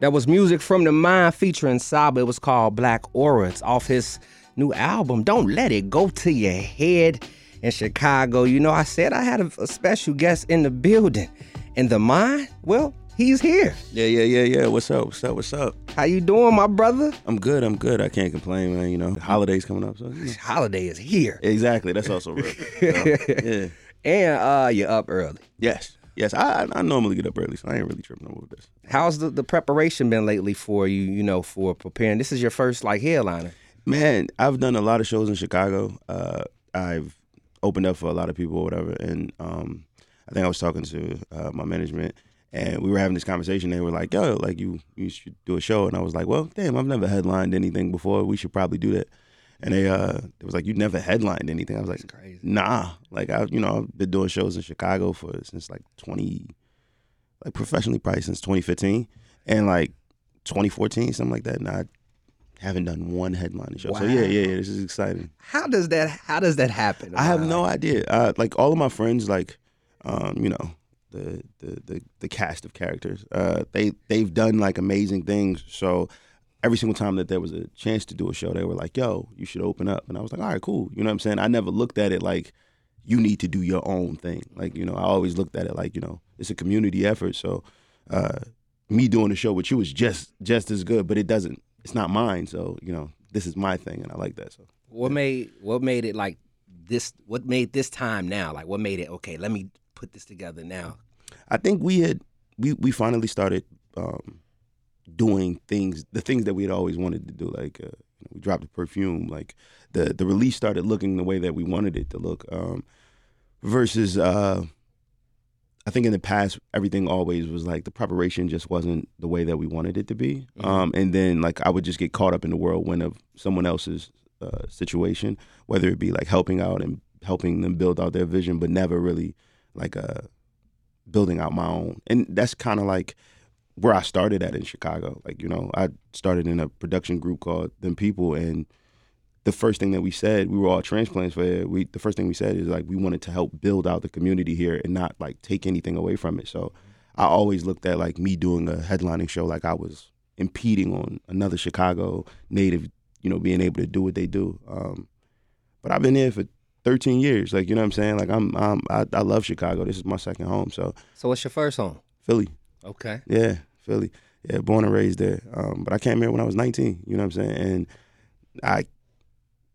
That was music from the mind featuring Saba. It was called Black Aura. It's off his new album. Don't let it go to your head in Chicago. You know, I said I had a, a special guest in the building. In the mind, well, he's here. Yeah, yeah, yeah, yeah. What's up? What's up? What's up? How you doing, my brother? I'm good. I'm good. I can't complain, man. You know, the holidays coming up, so you know. Holiday is here. exactly. That's also real. Yeah. And uh you're up early. Yes. Yes. I I- normally get up early, so I ain't really tripping over this. How's the, the preparation been lately for you, you know, for preparing? This is your first like headliner. Man, I've done a lot of shows in Chicago. Uh, I've opened up for a lot of people or whatever, and um, I think I was talking to uh, my management, and we were having this conversation. They were like, "Yo, like you, you should do a show," and I was like, "Well, damn, I've never headlined anything before. We should probably do that." And they, uh, it was like, "You never headlined anything?" I was like, crazy. "Nah, like I, you know, I've been doing shows in Chicago for since like twenty, like professionally probably since 2015, and like 2014, something like that. And I haven't done one headlining show. So yeah, yeah, yeah, this is exciting. How does that how does that happen? I have no idea. Uh, like all of my friends, like um, you know, the, the the the cast of characters, uh, they they've done like amazing things. So every single time that there was a chance to do a show, they were like, "Yo, you should open up," and I was like, "All right, cool." You know what I'm saying? I never looked at it like you need to do your own thing. Like you know, I always looked at it like you know, it's a community effort. So uh, me doing a show with you is just just as good, but it doesn't. It's not mine. So you know, this is my thing, and I like that. So. What made what made it like this what made this time now? Like what made it okay, let me put this together now. I think we had we we finally started um, doing things the things that we had always wanted to do. Like uh, we dropped the perfume. Like the the release started looking the way that we wanted it to look. Um, versus uh, I think in the past everything always was like the preparation just wasn't the way that we wanted it to be. Mhm. Um, and then like I would just get caught up in the whirlwind of someone else's uh, situation, whether it be like helping out and helping them build out their vision, but never really like uh, building out my own. And that's kind of like where I started at in Chicago. Like, you know, I started in a production group called Them People and the first thing that we said, we were all transplants for we the first thing we said is like we wanted to help build out the community here and not like take anything away from it. So I always looked at like me doing a headlining show like I was impeding on another Chicago native, you know, being able to do what they do. Um, but I've been here for 13 years. Like, you know what I'm saying? Like I'm, I'm I, I love Chicago. This is my second home. So So what's your first home? Philly. Okay. Yeah, Philly. Yeah, born and raised there. Um, but I came here when I was 19. You know what I'm saying? And I,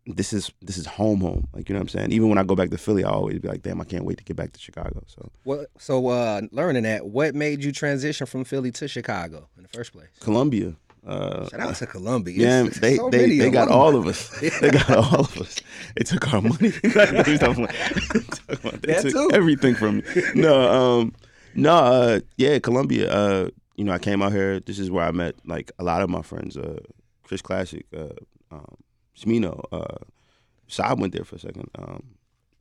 this is this is home, home. Like you know what I'm saying. Even when I go back to Philly, I always be like, damn, I can't wait to get back to Chicago. So What so uh learning that, what made you transition from Philly to Chicago in the first place? Columbia. Uh, Shout out to Columbia. yeah, It's- they so they, they got all of us. They got all of us. They took our money. they That took too. everything from me. No, um, no, uh, yeah, Columbia. Uh, you know, I came out here. This is where I met like a lot of my friends. Uh, Chris Classic, uh, um, Smino. Uh, Saba went there for a second. Um,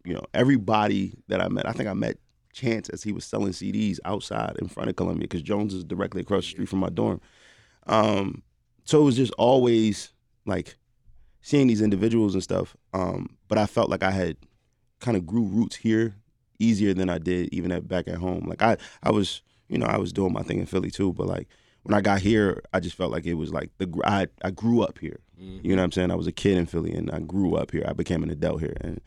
you know, everybody that I met. I think I met Chance as he was selling CDs outside in front of Columbia because Jones is directly across the street from my dorm. Um, so it was just always like seeing these individuals and stuff. Um, but I felt like I had kind of grew roots here easier than I did even at back at home. Like I, I was, you know, I was doing my thing in Philly too. But like when I got here, I just felt like it was like the I, I grew up here. Mhm. You know what I'm saying? I was a kid in Philly and I grew up here. I became an adult here, and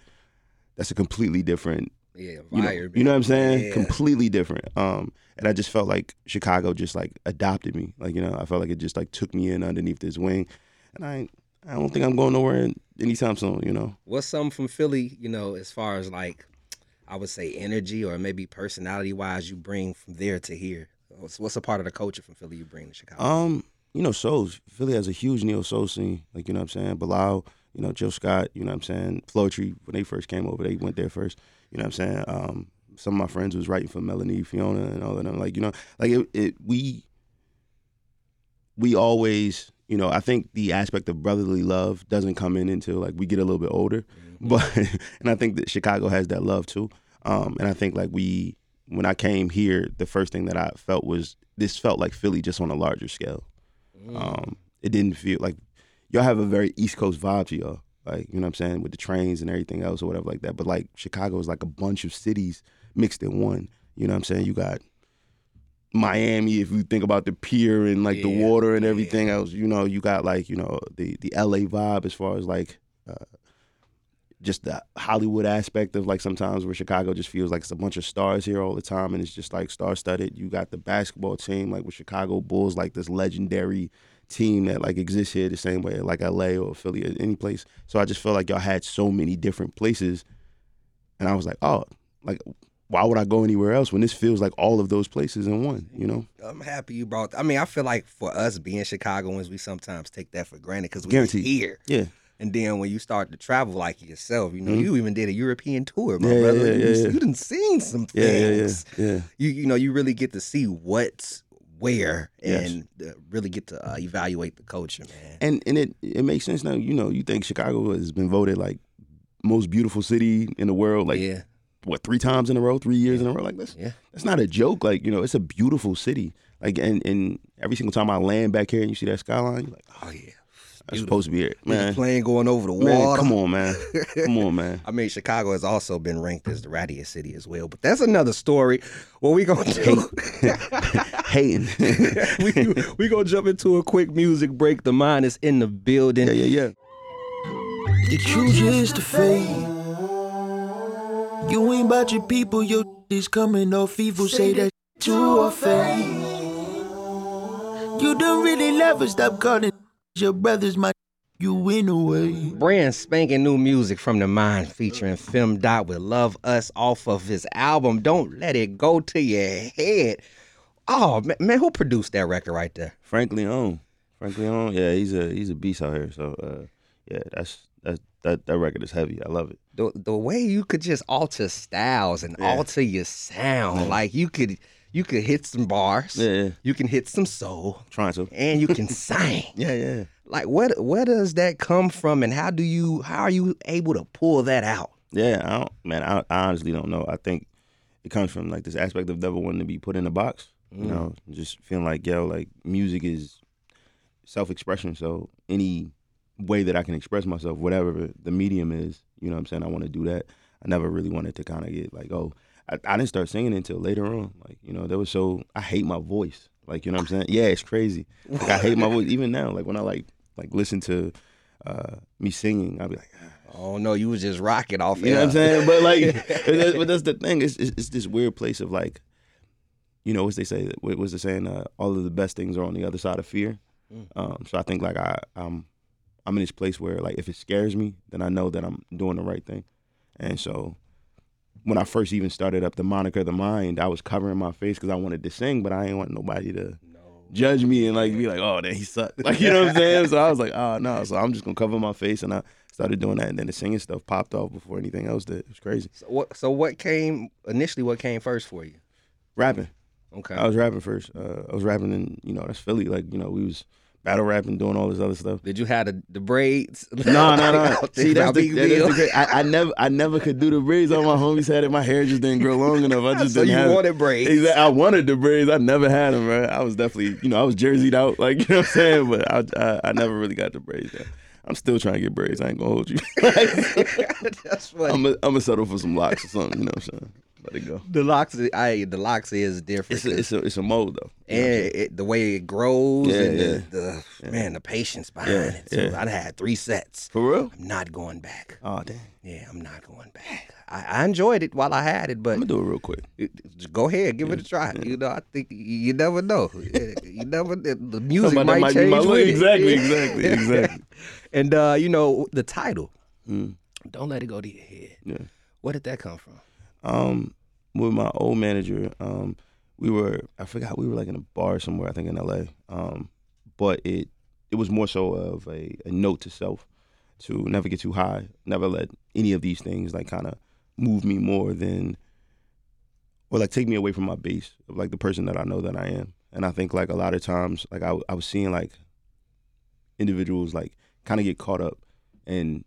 that's a completely different Yeah, you know, you know what I'm saying? Yeah. Completely different. Um, and I just felt like Chicago just like adopted me. Like you know, I felt like it just like took me in underneath this wing, and I I don't think I'm going nowhere anytime soon. You know, What's something from Philly, you know, as far as like I would say energy or maybe personality wise you bring from there to here? What's, what's a part of the culture from Philly you bring to Chicago? um, you know, souls. Philly has a huge neo soul scene. Like you know what I'm saying? Bilal, you know, Jill Scott. You know what I'm saying? Floetry when they first came over, they went there first. You know what I'm saying? Um, some of my friends was writing for Melanie, Fiona, and all of them. Like you know, like it, it we we always, you know, I think the aspect of brotherly love doesn't come in until like we get a little bit older. But and I think that Chicago has that love too. Um, and I think like we when I came here, the first thing that I felt was this felt like Philly just on a larger scale. Mm. Um, it didn't feel like y'all have a very East Coast vibe to y'all. Like, you know what I'm saying, with the trains and everything else or whatever like that. But like Chicago is like a bunch of cities mixed in one. You know what I'm saying? You got Miami, if you think about the pier and like the water and yeah. everything else, you know, you got like you know the the LA vibe as far as like uh, just the Hollywood aspect of like sometimes where Chicago just feels like it's a bunch of stars here all the time and it's just like star studded. You got the basketball team like with Chicago Bulls, like this legendary team that like exists here the same way like LA or Philly or any place. So I just felt like y'all had so many different places, and I was like, oh, like why would I go anywhere else when this feels like all of those places in one? You know, I'm happy you brought. I mean, I feel like for us being Chicagoans, we sometimes take that for granted because we're here. yeah, And then when you start to travel like yourself, you know, Mhm. you even did a European tour, my Yeah, brother. yeah, you, yeah, yeah. you done seen some yeah, yeah, yeah, things. yeah. You you know, you really get to see what's where and uh, really get to uh, evaluate the culture, man. and and it it makes sense now. You know, you think Chicago has been voted like most beautiful city in the world, like yeah, what three times in a row, three years in a row, like this. yeah. That's not a joke. Like you know, it's a beautiful city. Like and and every single time I land back here and you see that skyline, you're like, Oh yeah, I'm supposed to be it, man. man. Plane going over the Man, water. come on, man. Come on, man. I mean, Chicago has also been ranked as the rattiest city as well, but that's another story. What we gonna do? Hating. we we gonna jump into a quick music break. The mind is in the building. yeah, yeah, yeah. The truth is the fate. You ain't about your people, your is coming off evil. Say that to a face. You don't really love us, stop calling your brothers, my you win away. Brand spanking new music from the mind featuring Femdot with Love Us off of his album. Don't let it go to your head. Oh man, man who produced that record right there? Frankly on. Frankly on. Yeah, he's a he's a beast out here. So uh, yeah, that's that's that that record is heavy. I love it. The the way you could just alter styles and Yeah. alter your sound. Like you could you can hit some bars. Yeah, yeah. You can hit some soul. Trying to. And you can sing. Yeah, yeah. Like where where does that come from and how do you how are you able to pull that out? Yeah, I don't, man. I, I honestly don't know. I think it comes from like this aspect of never wanting to be put in a box. You mm. know, just feeling like yo, like music is self-expression. So any way that I can express myself, whatever the medium is, you know, what I'm saying I want to do that. I never really wanted to kind of get like, oh, I, I didn't start singing until later on. Like, you know, there was so I hate my voice. Like, you know what I'm saying? Yeah, it's crazy. Like I hate my voice even now. Like when I like like listen to uh, me singing, I'll be like. Oh no, you was just rocking off You know what I'm saying? But like, but, that's, but that's the thing. It's, it's it's this weird place of like, you know, what they say? What was the saying? Uh, all of the best things are on the other side of fear. Mm. Um, so I think like I I'm I'm in this place where like if it scares me, then I know that I'm doing the right thing. And so when I first even started up the moniker the mind, I was covering my face because I wanted to sing, but I didn't want nobody to judge me and like be like, oh, that he sucked. Like you know what I'm saying? So I was like, oh no. So I'm just gonna cover my face, and I started doing that, and then the singing stuff popped off before anything else did. It was crazy. So what so what came initially what came first for you? Rapping. Okay. I was rapping first. Uh, I was rapping in you know that's Philly. Like you know we was battle rapping, doing all this other stuff. Did you have the, the braids? No, no, no. See, that's the, that is the I, I never, I never could do the braids. All my homies had it. My hair just didn't grow long enough. I just so didn't you have it. wanted braids. Exactly. I wanted the braids. I never had them, right? I was definitely, you know, I was jerseyed out, like you know what I'm saying. But I, I, I never really got the braids. Though. I'm still trying to get braids. I ain't gonna hold you. That's funny. I'm gonna settle for some locks or something. You know what I'm saying? Let it go. the locks, I the locks is different. It's a, it's a, it's a mode though. And it, the way it grows Yeah, and yeah. the, the man, the patience behind Yeah, it. Too. yeah. I had three sets. For real? I'm not going back. Oh damn. Yeah, I'm not going back. I, I enjoyed it while I had it, but I'm gonna do it real quick. it- go ahead, give it a try. You know, I think you never know. you never the the music Somebody might, might change with it. Exactly, exactly, exactly. and uh, you know the title. Mm, Don't let it go to your head. yeah. Where did that come from? Um, with my old manager, um, we were I forgot we were like in a bar somewhere I think in L.A. Um, but it it was more so of a, a note to self to never get too high, never let any of these things like kind of move me more than or like take me away from my base of like the person that I know that I am. And I think like a lot of times like I I was seeing like individuals like kind of get caught up in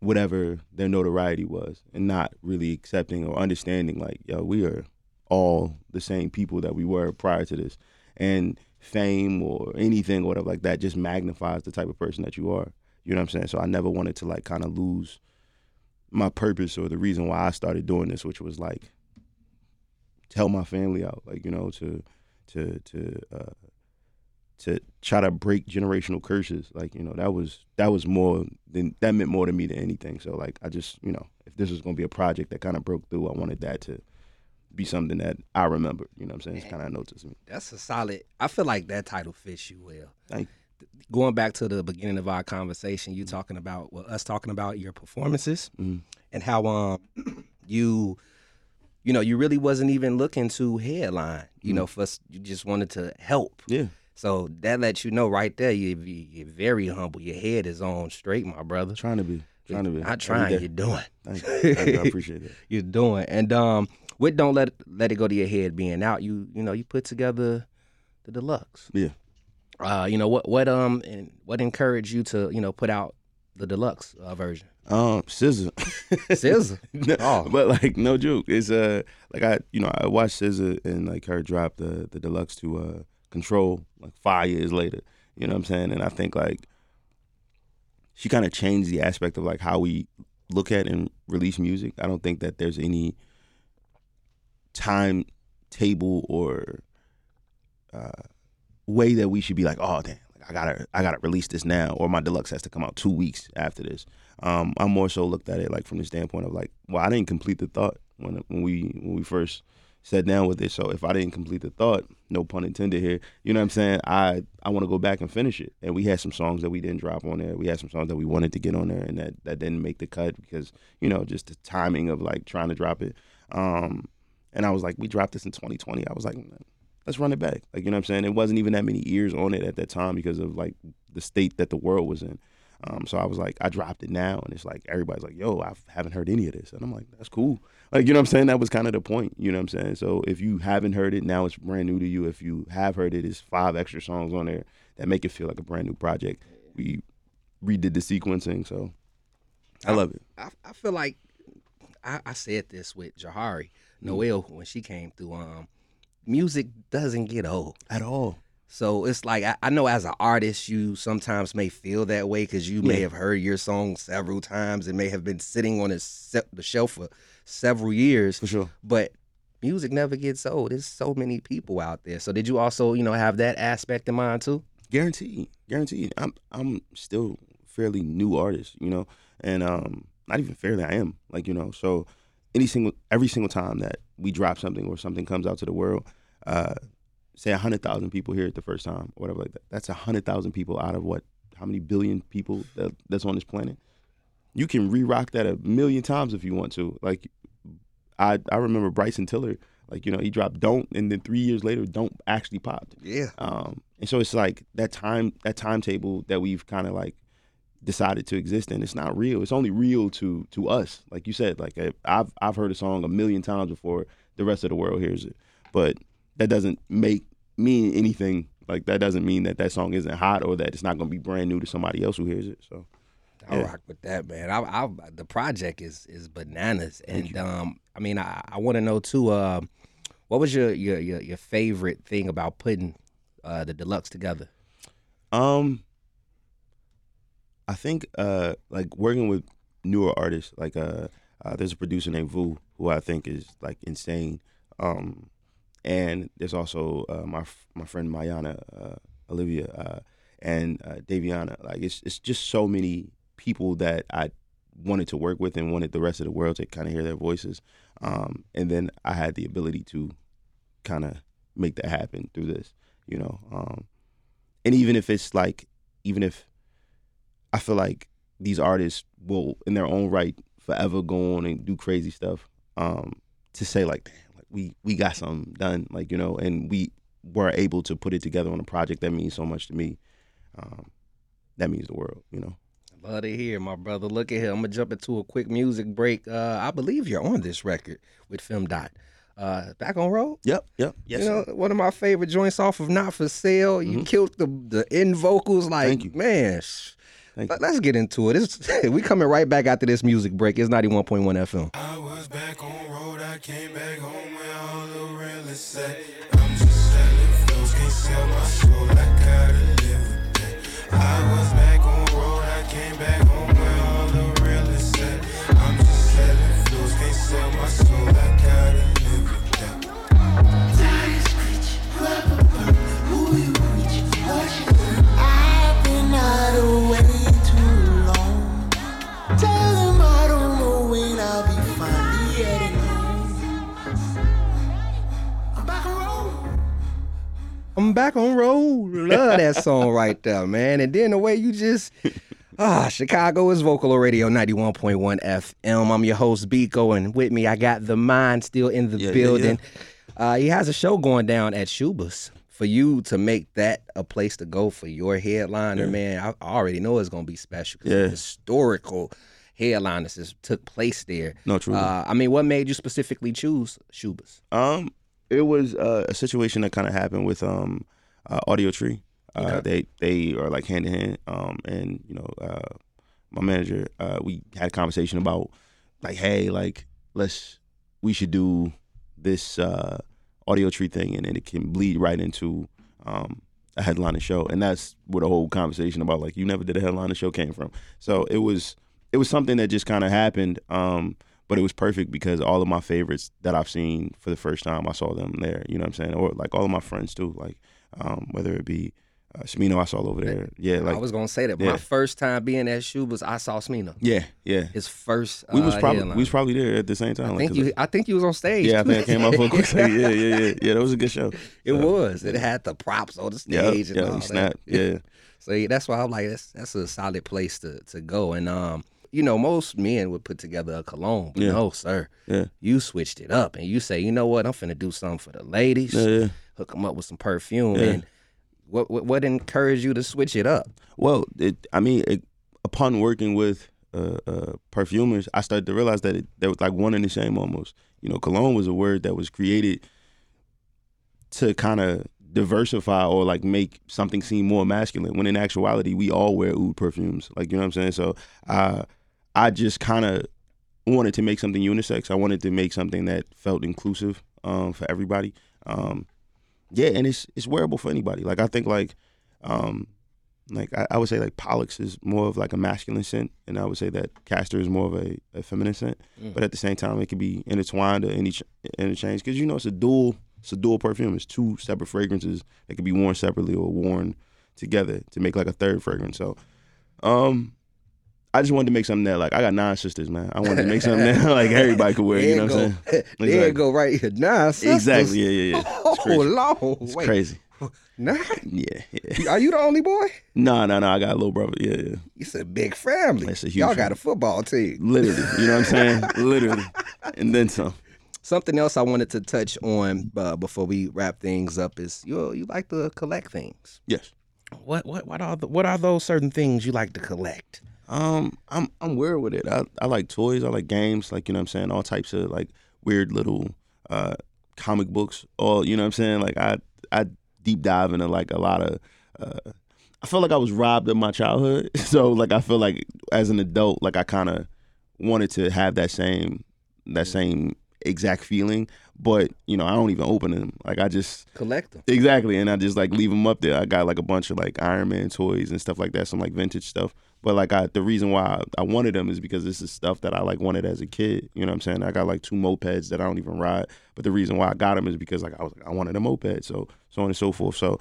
whatever their notoriety was and not really accepting or understanding like yo we are all the same people that we were prior to this. And fame or anything or whatever like that just magnifies the type of person that you are. You know what i'm saying? So i never wanted to like kind of lose my purpose or the reason why i started doing this which was like to help my family out, like you know, to to to uh, to try to break generational curses. Like you know, that was that was more than that meant more to me than anything. So like I just you know, if this was gonna be a project that kind of broke through, I wanted that to be something that I remember. You know what I'm saying? It's kind of noticed me. That's a solid. I feel like that title fits you well. Thank Going back to the beginning of our conversation, you talking about well, us talking about your performances Mhm. and how um you you know you really wasn't even looking to headline. You know, for you just wanted to help. Yeah. So that lets you know right there you you're very humble. Your head is on straight, my brother. Trying to be. Trying to be. Not trying, you're doing. Thank you. Thank you. I appreciate it. You're doing. And um with don't let let it go to your head being out, you you know, you put together the deluxe. Yeah. Uh, you know what what um and what encouraged you to you know put out the deluxe uh, version? Um, scissor. SZA. No, Oh. But like no joke. It's uh like I you know I watched SZA and like her drop the the deluxe to uh Control like five years later. You know what I'm saying? And I think like she kind of changed the aspect of like how we look at and release music. I don't think that there's any timetable or uh, way that we should be like, oh damn, I gotta I gotta release this now, or my deluxe has to come out two weeks after this. Um, I more so looked at it like from the standpoint of like, well, I didn't complete the thought when when we when we first sat down with it. So if I didn't complete the thought, no pun intended here, you know what I'm saying? I I want to go back and finish it. And we had some songs that we didn't drop on there. We had some songs that we wanted to get on there and that that didn't make the cut because you know just the timing of like trying to drop it. Um, and I was like, we dropped this in 2020. I was like, let's run it back. Like you know what I'm saying? It wasn't even that many ears on it at that time because of like the state that the world was in. Um, so I was like, I dropped it now, and it's like everybody's like, "Yo, I haven't heard any of this," and I'm like, "That's cool." Like you know what I'm saying? That was kind of the point. You know what I'm saying? So if you haven't heard it now, it's brand new to you. If you have heard it, it's five extra songs on there that make it feel like a brand new project. We redid the sequencing, so I love it. I, I feel like I, I said this with Jahari Noel when she came through. Um, music doesn't get old. At all. So it's like I, I know as an artist, you sometimes may feel that way because you may have heard your song several times. It may have been sitting on the, se- the shelf for several years. For sure. But music never gets old. There's so many people out there. So did you also, you know, have that aspect in mind too? Guaranteed, guaranteed. I'm I'm still fairly new artist, you know, and um, not even fairly. I am like you know. So any single every single time that we drop something or something comes out to the world, uh, say a hundred thousand people hear it the first time or whatever like that. That's a hundred thousand people out of what? How many billion people that, that's on this planet? You can re-rock that a million times if you want to. Like I I remember Bryson Tiller, like you know he dropped "Don't" and then three years later "Don't" actually popped. Yeah. Um, and so it's like that time that timetable that we've kind of like decided to exist in. It's not real. It's only real to to us. Like you said, like I've I've heard a song a million times before the rest of the world hears it, but that doesn't make mean anything. Like that doesn't mean that that song isn't hot or that it's not going to be brand new to somebody else who hears it. So I Yeah. rock with that, man. I, I the project is is bananas, and um, I mean, I, I want to know too. Uh, what was your, your your your favorite thing about putting uh, the deluxe together? Um, I think uh like working with newer artists, like uh, uh there's a producer named Vu who I think is like insane. Um, and there's also uh, my my friend Mayana uh, Olivia uh, and uh, Daviana. Like it's it's just so many people that I wanted to work with and wanted the rest of the world to kind of hear their voices. Um, and then I had the ability to kind of make that happen through this, you know. Um, and even if it's like, even if I feel like these artists will, in their own right, forever go on and do crazy stuff, um, to say like, damn, we we got something done, like you know, and we were able to put it together on a project that means so much to me. Um, that means the world, you know. Love to hear, my brother. Look at here. I'm gonna jump into a quick music break. Uh, I believe you're on this record with Femdot. Uh, back on road. Yep, yep, yes. you know, sir. one of my favorite joints off of Not for Sale. You Mhm. killed the the end vocals. Like, Thank you. man. sh- Thank let- Let's get into it. It's, we coming right back after this music break. It's 91.1 FM. I was back on road, I came back home where all the real estate. I'm just selling flows, can't sell my soul, I gotta live with that. I was back on road, I came back home where all the real estate. I'm just selling flows, can't sell my soul, I Love that song right there, man. And then the way you just ah, Chicago is Vocalo Radio 91.1 FM. I'm your host Biko, and with me I got the mind still in the Yeah, yeah, building. Uh, he has a show going down at Schubas. For you to make that a place to go for your headliner, man, I, already know it's gonna be special. Yeah. historical headliners just took place there. No, true. Uh, I mean, what made you specifically choose Schubas? Um, it was uh, a situation that kind of happened with um, uh, Audiotree. Uh, They they are like hand in hand. Um, and you know, uh, my manager, uh, we had a conversation about like, hey, like let's we should do this uh, Audiotree thing, and then it can bleed right into um, a headliner show, and that's where the whole conversation about like you never did a headliner show came from. So it was it was something that just kind of happened. Um, but it was perfect because all of my favorites that I've seen for the first time, I saw them there. You know what I'm saying? Or like all of my friends too, like um, whether it be uh, Smino, I saw over there. Yeah, like I was gonna say that yeah. my first time being at Schubas, I saw Smino. yeah, yeah. His first. We was uh, probably headline. we was probably there at the same time. I like, think 'cause you. I think you was on stage. yeah, I think I came out for a quick. Yeah, yeah, yeah, yeah. That was a good show. It was. It had the props on the Yeah, stage and yeah, all snapped. Yeah, So yeah, that's why I'm like, that's that's a solid place to to go. And um, you know, most men would put together a cologne, but Yeah. no, sir, yeah, you switched it up and you say, you know what, I'm finna do something for the ladies. yeah, yeah. Hook them up with some perfume. Yeah. And what, what what encouraged you to switch it up? Well, it, I mean, it, upon working with uh, uh, perfumers, I started to realize that it, that was like one and the same almost. You know, cologne was a word that was created to kind of diversify or like make something seem more masculine. When in actuality, we all wear oud perfumes. Like you know what I'm saying. So I, I just kind of wanted to make something unisex. I wanted to make something that felt inclusive um, for everybody. Um, yeah, and it's it's wearable for anybody. Like I think like. Um, like I, I would say like Pollux is more of like a masculine scent, and I would say that Castor is more of a, a feminine scent. But at the same time, it can be intertwined or any interchanged because you know it's a dual it's a dual perfume. It's two separate fragrances that can be worn separately or worn together to make like a third fragrance. So, um, I just wanted to make something that like I got nine sisters, man. I wanted to make something that like everybody could wear. You know what I'm saying? there you Exactly. go, right here. Nah, Exactly. Yeah, yeah, yeah. Oh, It's crazy. Lord. It's Wait, crazy. Nah. Yeah, yeah. Are you the only boy? No, no, no. I got a little brother. Yeah, yeah. It's a big family. It's a huge Y'all got family. a football team. Literally. You know what I'm saying? Literally. And then some. Something else I wanted to touch on uh, before we wrap things up is you you like to collect things. Yes. What what what are the, what are those certain things you like to collect? Um, I'm I'm weird with it. I, I like toys. I like games. Like you know what I'm saying. All types of like weird little uh comic books. All you know what I'm saying. Like I I deep dive into like a lot of. uh I feel like I was robbed of my childhood. So like I feel like as an adult, like I kind of wanted to have that same that same exact feeling. But you know I don't even open them. Like I just Collect them. Exactly, and I just like leave them up there. I got like a bunch of like Iron Man toys and stuff like that, some like vintage stuff. But like I, the reason why I, wanted them is because this is stuff that I like wanted as a kid. You know what I'm saying? I got like two mopeds that I don't even ride. But the reason why I got them is because like I was like I wanted a moped, so so on and so forth. So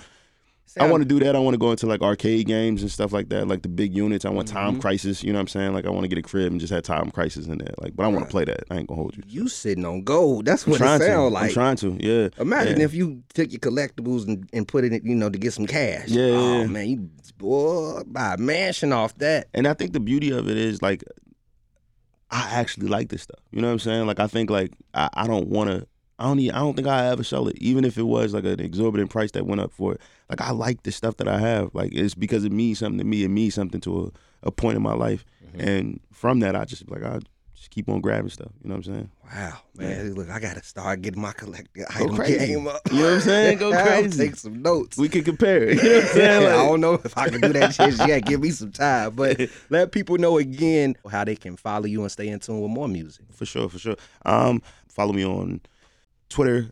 I want to do that. I want to go into like arcade games and stuff like that, like the big units. I want Time mm-hmm. Crisis. You know what I'm saying? Like I want to get a crib and just have Time Crisis in there. Like, but I want to play that. I ain't gonna hold you. You sitting on gold. That's what it sounds like. I'm trying to. Yeah. Imagine yeah. if you took your collectibles and, and put it in, you know, to get some cash. Yeah, yeah, Oh yeah. man, you boy buy a mansion off that. And I think the beauty of it is like I actually like this stuff. You know what I'm saying? Like I think like I, I don't want to. I don't. Need, I don't think I ever sell it, even if it was like an exorbitant price that went up for it. Like I like the stuff that I have. Like it's because it means something to me. It means something to a, a point in my life, and from that, I just like I just keep on grabbing stuff. You know what I'm saying? Wow, man, look, I gotta start getting my collector item game up. You know what I'm saying? Go crazy. Take some notes. We can compare. You know what I'm saying? I don't know if I can do that shit yet. Give me some time, but let people know again how they can follow you and stay in tune with more music. for sure, for sure. Um, follow me on Twitter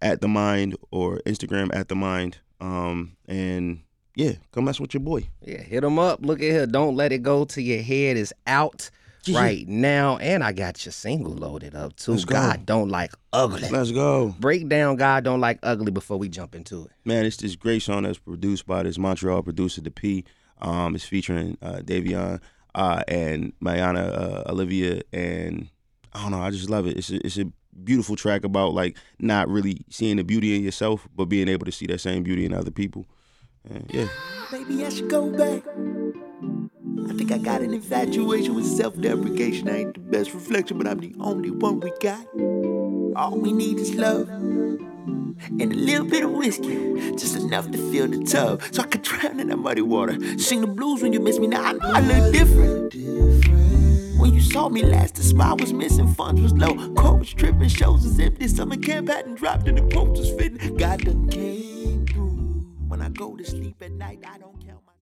at the mind or Instagram at the mind. Um, and yeah, come mess with your boy. Yeah, hit them up. Look at here. Don't let it go to your head is out Yeah. right now. And I got your single loaded up too. Let's go. God don't like ugly. Let's go, Break down God don't like ugly before we jump into it. man. It's this great song that's produced by this Montreal producer, The P. Um, it's featuring uh, Davion uh, and Mayana uh, Olivia, and I don't know. I just love it. It's a, it's a beautiful track about like not really seeing the beauty in yourself, but being able to see that same beauty in other people. And yeah. Maybe I should go back. I think I got an infatuation with self-deprecation. I ain't the best reflection, but I'm the only one we got. All we need is love and a little bit of whiskey, just enough to fill the tub, so I could drown in that muddy water. Sing the blues when you miss me. Now I know I look different. When you saw me last, the smile was missing, funds was low, was tripping, shows was empty. Summer camp hadn't dropped, and the quotes was fitting. God done came through. When I go to sleep at night, I don't.